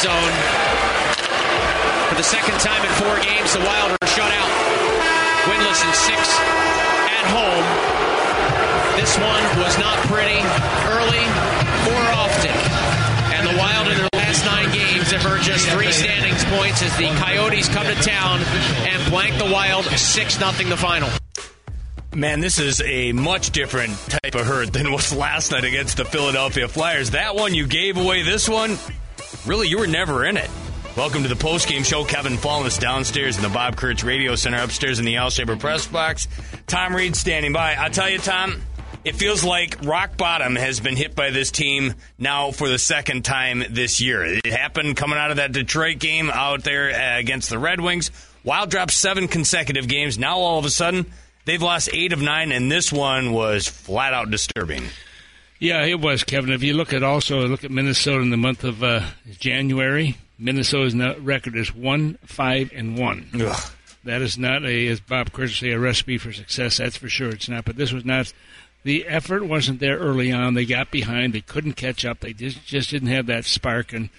zone. For the second time in four games, the Wild are shut out. Winless in six at home. This one was not pretty early or often. And the Wild in their last nine games have earned just three standings points as the Coyotes come to town and blank the Wild 6 0 the final. Man, this is a much different type of hurt than was last night against the Philadelphia Flyers. That one you gave away. This one, really, you were never in it. Welcome to the post-game show. Kevin Falness downstairs in the Bob Kurtz Radio Center, upstairs in the Al Shaver press box. Tom Reid standing by. I'll tell you, Tom, it feels like rock bottom has been hit by this team now for the second time this year. It happened coming out of that Detroit game out there uh, against the Red Wings. Wild dropped seven consecutive games. Now all of a sudden They've lost eight of nine, and this one was flat out disturbing. Yeah, it was, Kevin. If you look at also look at Minnesota in the month of uh, January, Minnesota's record is one five and one. Ugh. That is not a, as Bob Curtis say, a recipe for success. That's for sure. It's not. But this was not. The effort wasn't there early on. They got behind. They couldn't catch up. They just just didn't have that spark. And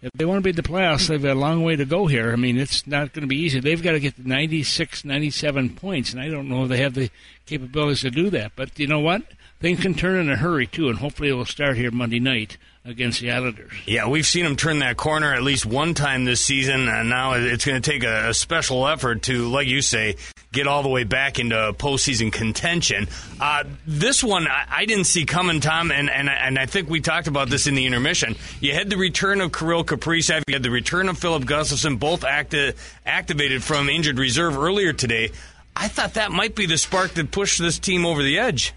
if they want to be in the playoffs, they've got a long way to go here. I mean, it's not going to be easy. They've got to get to 96, 97 points, and I don't know if they have the capabilities to do that. But you know what? Things can turn in a hurry, too, and hopefully it will start here Monday night against the Islanders. Yeah, we've seen them turn that corner at least one time this season, and now it's going to take a, special effort to, like you say, get all the way back into postseason contention. Uh, this one I, I, didn't see coming, Tom, and, and and I think we talked about this in the intermission. You had the return of Kirill Kaprizov, you had the return of Philip Gustavsson, both acti- activated from injured reserve earlier today. I thought that might be the spark that pushed this team over the edge.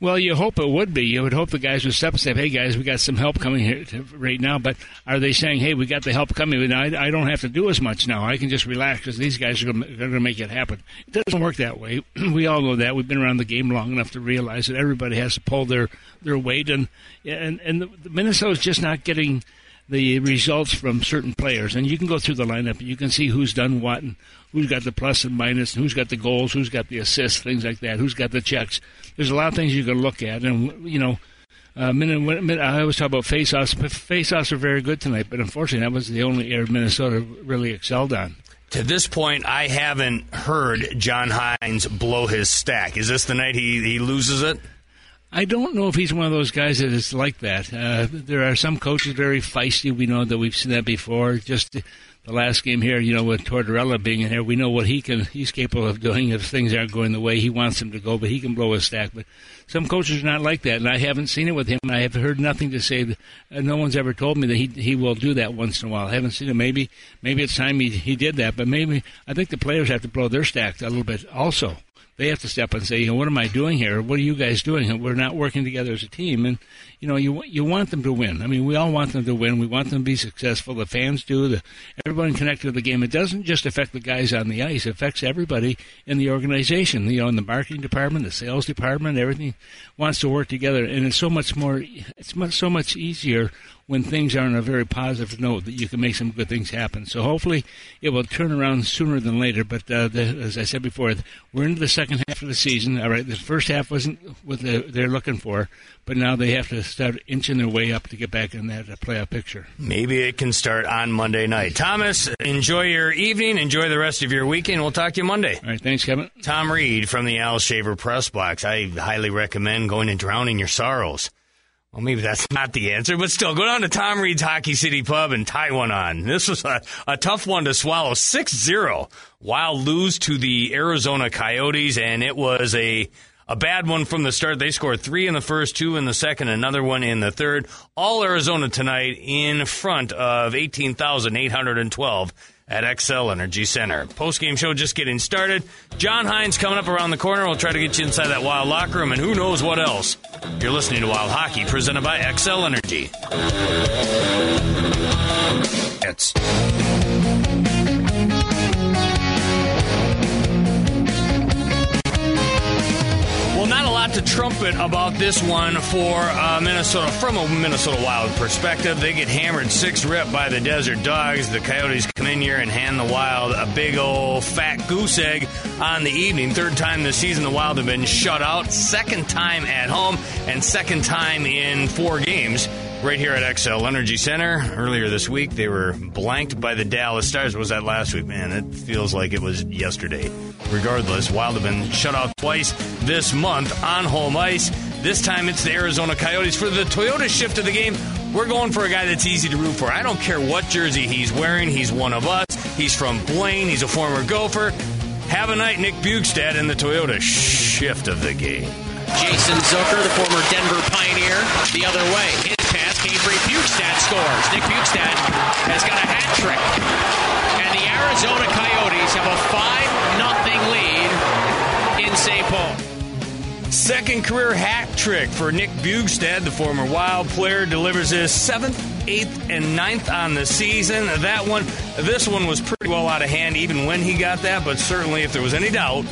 Well, you hope it would be. You would hope the guys would step and say, "Hey, guys, we got some help coming here to, right now." But are they saying, "Hey, we got the help coming, and I, I don't have to do as much now. I can just relax because these guys are going to make it happen." It doesn't work that way. we all know that. We've been around the game long enough to realize that everybody has to pull their their weight, and and and the, the Minnesota's just not getting the results from certain players, and you can go through the lineup and you can see who's done what and who's got the plus and minus, and who's got the goals, who's got the assists, things like that, who's got the checks. There's a lot of things you can look at, and you know. Uh, I always talk about face-offs. Face-offs are very good tonight, but unfortunately, that was the only area Minnesota really excelled on. To this point, I haven't heard John Hynes blow his stack. Is this the night he, he loses it? I don't know if he's one of those guys that is like that. Uh, there are some coaches very feisty. We know that we've seen that before. Just the last game here, you know, with Tortorella being in here, we know what he can. He's capable of doing if things aren't going the way he wants them to go. But he can blow a stack. But some coaches are not like that, and I haven't seen it with him. And I have heard nothing to say. That, uh, no one's ever told me that he he will do that once in a while. I haven't seen it. Maybe maybe it's time he he did that. But maybe I think the players have to blow their stack a little bit also they have to step and say, you know, what am I doing here? What are you guys doing? We're not working together as a team, and you know, you you want them to win. I mean, we all want them to win. We want them to be successful. The fans do. The everyone connected to the game. It doesn't just affect the guys on the ice. It affects everybody in the organization. You know, in the marketing department, the sales department, everything wants to work together, and it's so much more. It's much, so much easier when things are on a very positive note that you can make some good things happen. So hopefully it will turn around sooner than later. But uh, the, as I said before, we're into the second half of the season. All right, the first half wasn't what they're looking for, but now they have to start inching their way up to get back in that uh, playoff picture. Maybe it can start on Monday night. Thomas, enjoy your evening. Enjoy the rest of your weekend. We'll talk to you Monday. All right, thanks, Kevin. Tom Reid from the Al Shaver Press Box. I highly recommend going and drowning your sorrows. Well, maybe that's not the answer, but still, go down to Tom Reid's Hockey City Pub and tie one on. This was a, a tough one to swallow. 6 0 Wild lose to the Arizona Coyotes, and it was a, a bad one from the start. They scored three in the first, two in the second, another one in the third. All Arizona tonight in front of 18,812 at Xcel Energy Center. Post game show just getting started. John Hynes coming up around the corner. We'll try to get you inside that wild locker room and who knows what else. You're listening to Wild Hockey presented by Xcel Energy. It's lot to trumpet about this one for uh, Minnesota from a Minnesota Wild perspective. They get hammered six rip by the Desert Dogs. The Coyotes come in here and hand the Wild a big old fat goose egg on the evening. Third time this season, the Wild have been shut out. Second time at home and second time in four games right here at Xcel Energy Center. Earlier this week, they were blanked by the Dallas Stars. Was that last week? Man, it feels like it was yesterday. Regardless, Wild have been shut out twice this month on home ice. This time it's the Arizona Coyotes. For the Toyota shift of the game, we're going for a guy that's easy to root for. I don't care what jersey he's wearing. He's one of us. He's from Blaine. He's a former Gopher. Have a night, Nick Bjugstad in the Toyota shift of the game. Jason Zucker, the former Denver Pioneer, the other way. His pass came free. Bjugstad scores. Nick Bjugstad has got a hat trick. And the Arizona Coyotes have a 5 0 lead in St. Paul. Second career hat trick for Nick Bjugstad, the former Wild player, delivers his seventh, eighth, and ninth on the season. That one, this one was pretty well out of hand even when he got that, but certainly if there was any doubt,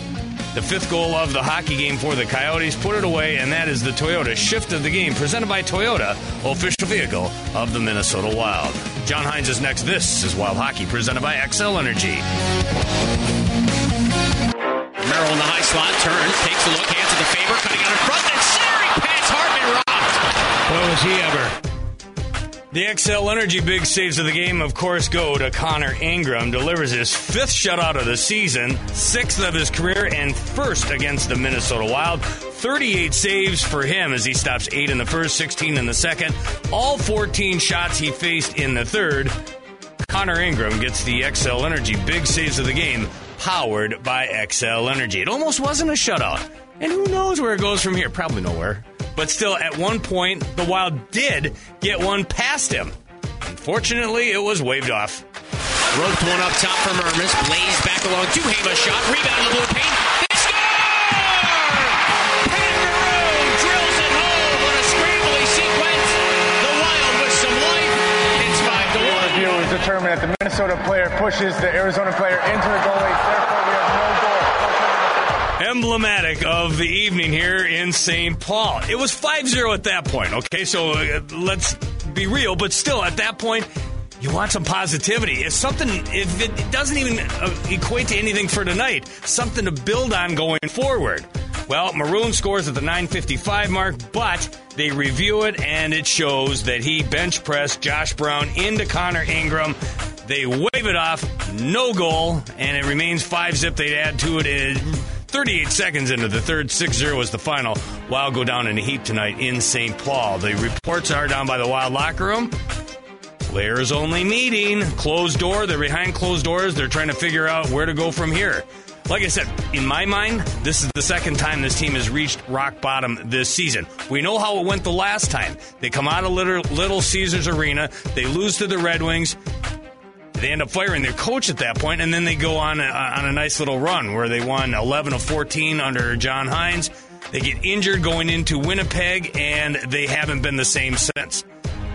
the fifth goal of the hockey game for the Coyotes put it away, and that is the Toyota shift of the game, presented by Toyota, official vehicle of the Minnesota Wild. John Hynes is next. This is Wild Hockey, presented by Xcel Energy. Merrill in the high slot turns, takes a look, hands to the favor, cutting out in front, and centering pass Hartman rocked. Boy, was he ever. The Xcel Energy big saves of the game, of course, go to Connor Ingram. Delivers his fifth shutout of the season, sixth of his career, and first against the Minnesota Wild. 38 saves for him as he stops eight in the first, 16 in the second. All 14 shots he faced in the third. Connor Ingram gets the Xcel Energy big saves of the game, powered by Xcel Energy. It almost wasn't a shutout. And who knows where it goes from here? Probably nowhere. But still, at one point, the Wild did get one past him. Unfortunately, it was waved off. Roped one up top from Ermis, blazed back along to Hema shot, rebound in the blue paint. They score! Kangaroo drills it home on a scrambly sequence. The Wild with some life. It's five to one. review is determined that the Minnesota player pushes the Arizona player into the Emblematic of the evening here in St. Paul. It was 5 0 at that point, okay? So uh, let's be real, but still, at that point, you want some positivity. If something, if it doesn't even uh, equate to anything for tonight, something to build on going forward. Well, Maroon scores at the 955 mark, but they review it and it shows that he bench pressed Josh Brown into Connor Ingram. They wave it off, no goal, and it remains 5 zip. They'd add to it. In 38 seconds into the third, 6 0 was the final. Wild go down in a heap tonight in St. Paul. The reports are down by the Wild locker room. Players only meeting, closed door. They're behind closed doors. They're trying to figure out where to go from here. Like I said, in my mind, this is the second time this team has reached rock bottom this season. We know how it went the last time. They come out of Little Caesars Arena, they lose to the Red Wings. They end up firing their coach at that point, and then they go on a, on a nice little run where they won 11 of 14 under John Hynes. They get injured going into Winnipeg, and they haven't been the same since.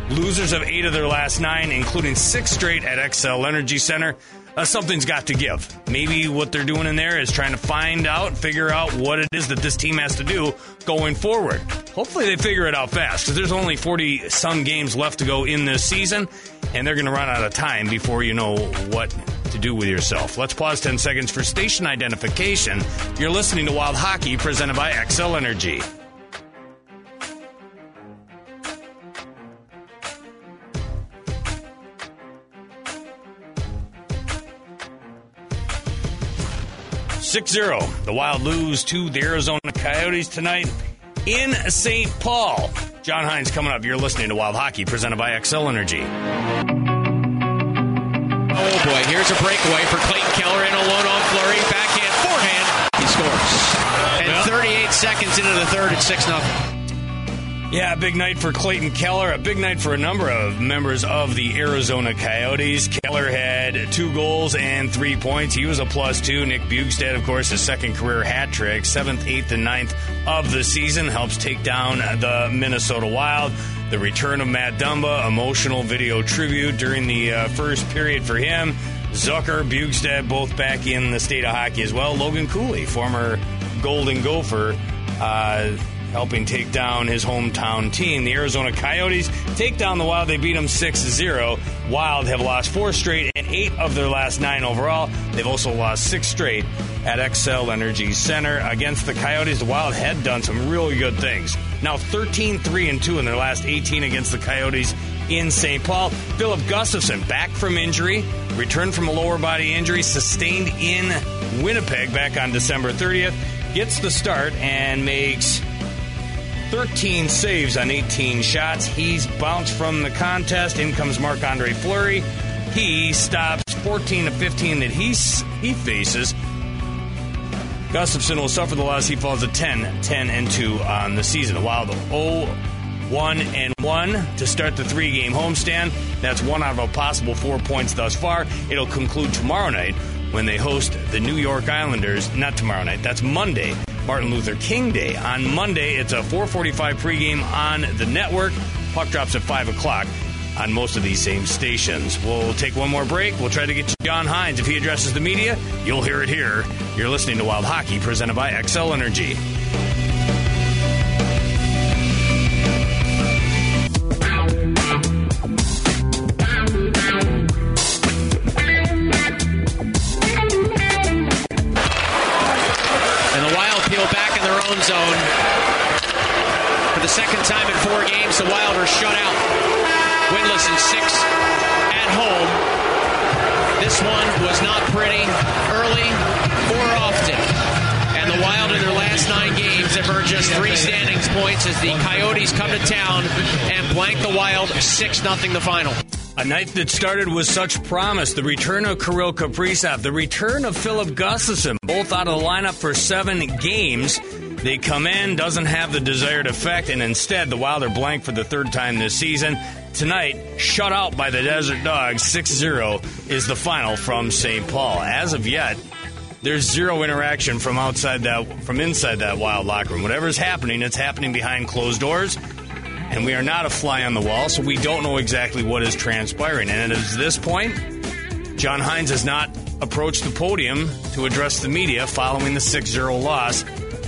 Losers of eight of their last nine, including six straight at Xcel Energy Center. Uh, something's got to give. Maybe what they're doing in there is trying to find out, figure out what it is that this team has to do going forward. Hopefully, they figure it out fast because there's only 40 some games left to go in this season, and they're going to run out of time before you know what to do with yourself. Let's pause 10 seconds for station identification. You're listening to Wild Hockey presented by Xcel Energy. Six zero. The Wild lose to the Arizona Coyotes tonight in St. Paul. John Hynes coming up. You're listening to Wild Hockey presented by Xcel Energy. Oh boy, here's a breakaway for Clayton Keller in alone on Fleury. Backhand, forehand. He scores. And 38 seconds into the third, it's 6 0. Yeah, big night for Clayton Keller. A big night for a number of members of the Arizona Coyotes. Keller had two goals and three points. He was a plus two. Nick Bjugstad, of course, his second career hat trick, seventh, eighth, and ninth of the season, helps take down the Minnesota Wild. The return of Matt Dumba, emotional video tribute during the uh, first period for him. Zucker, Bjugstad, both back in the state of hockey as well. Logan Cooley, former Golden Gopher, uh, helping take down his hometown team. The Arizona Coyotes take down the Wild. They beat them 6 0. Wild have lost four straight and eight of their last nine overall. They've also lost six straight at Xcel Energy Center. Against the Coyotes, the Wild had done some really good things. Now 13 3 and 2 in their last 18 against the Coyotes in St. Paul. Philip Gustavsson back from injury, returned from a lower body injury sustained in Winnipeg back on December 30th. Gets the start and makes 13 saves on 18 shots. He's bounced from the contest. In comes Marc Andre Fleury. He stops 14 to 15 that he's, he faces. Gustavsson will suffer the loss. He falls to 10, 10 and 2 on the season. While the Wild 0 1 and 1 to start the three game homestand. That's one out of a possible four points thus far. It'll conclude tomorrow night when they host the New York Islanders. Not tomorrow night, that's Monday Martin Luther King Day. On Monday, it's a 4:45 pregame on the network. Puck drops at five o'clock on most of these same stations. We'll take one more break. We'll try to get John Hynes If he addresses the media, you'll hear it here. You're listening to Wild Hockey, presented by Xcel Energy. Zone. For the second time in four games, the Wild are shut out. Winless in six at home. This one was not pretty early or often. And the Wild in their last nine games have earned just three standings points as the Coyotes come to town and blank the Wild 6 0 the final. A night that started with such promise. The return of Kirill Kaprizov, the return of Philip Gustavsson, both out of the lineup for seven games. They come in, doesn't have the desired effect, and instead the Wild are blank for the third time this season. Tonight, shut out by the Desert Dogs 6 0 is the final from St. Paul. As of yet, there's zero interaction from outside that from inside that wild locker room. Whatever's happening, it's happening behind closed doors. And we are not a fly on the wall, so we don't know exactly what is transpiring. And at this point, John Hynes has not approached the podium to address the media following the 6 0 loss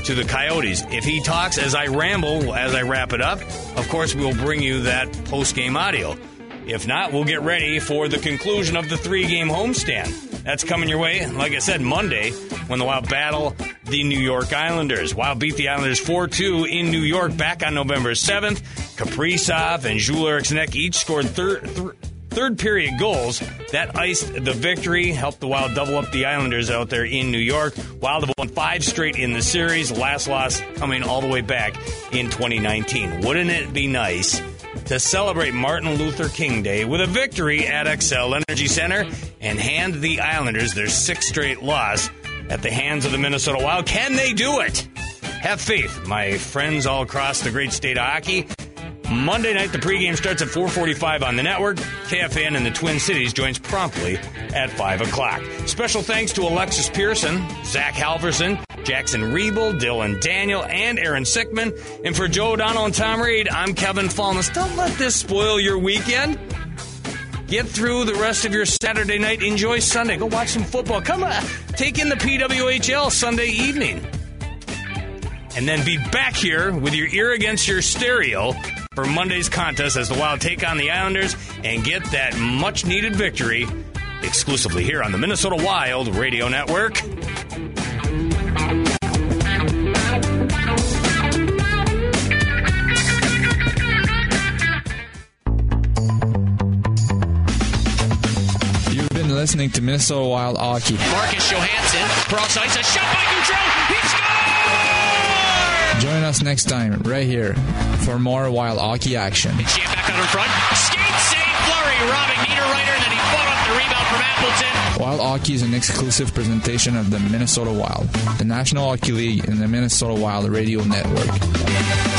to the Coyotes. If he talks as I ramble, as I wrap it up, of course, we'll bring you that post game audio. If not, we'll get ready for the conclusion of the three game homestand. That's coming your way, like I said, Monday when the Wild battle the New York Islanders. Wild beat the Islanders 4 2 in New York back on November 7th. Kaprizov and Joel Eriksson each scored third. Th- third period goals that iced the victory, helped the Wild double up the Islanders out there in New York. Wild have won five straight in the series, last loss coming all the way back in 2019. Wouldn't it be nice to celebrate Martin Luther King Day with a victory at Xcel Energy Center and hand the Islanders their sixth straight loss at the hands of the Minnesota Wild? Can they do it? Have faith, my friends all across the great state of hockey. Monday night, the pregame starts at 4:45 on the network. KFAN in the Twin Cities joins promptly at 5 o'clock. Special thanks to Alexis Pearson, Zach Halverson, Jackson Riebel, Dylan Daniel, and Aaron Sickman. And for Joe O'Donnell and Tom Reid, I'm Kevin Falness. Don't let this spoil your weekend. Get through the rest of your Saturday night. Enjoy Sunday. Go watch some football. Come on, take in the PWHL Sunday evening. And then be back here with your ear against your stereo for Monday's contest as the Wild take on the Islanders and get that much needed victory exclusively here on the Minnesota Wild Radio Network. You've been listening to Minnesota Wild Hockey. Marcus Johansson, cross ice, a shot by Gaudreau. He scores! Join us next time, right here, for more Wild Hockey action. Back out in front. Skate save Fleury, robbing Niederreiter, and then he fought off the rebound from Appleton. Wild Hockey is an exclusive presentation of the Minnesota Wild, the National Hockey League, and the Minnesota Wild Radio Network.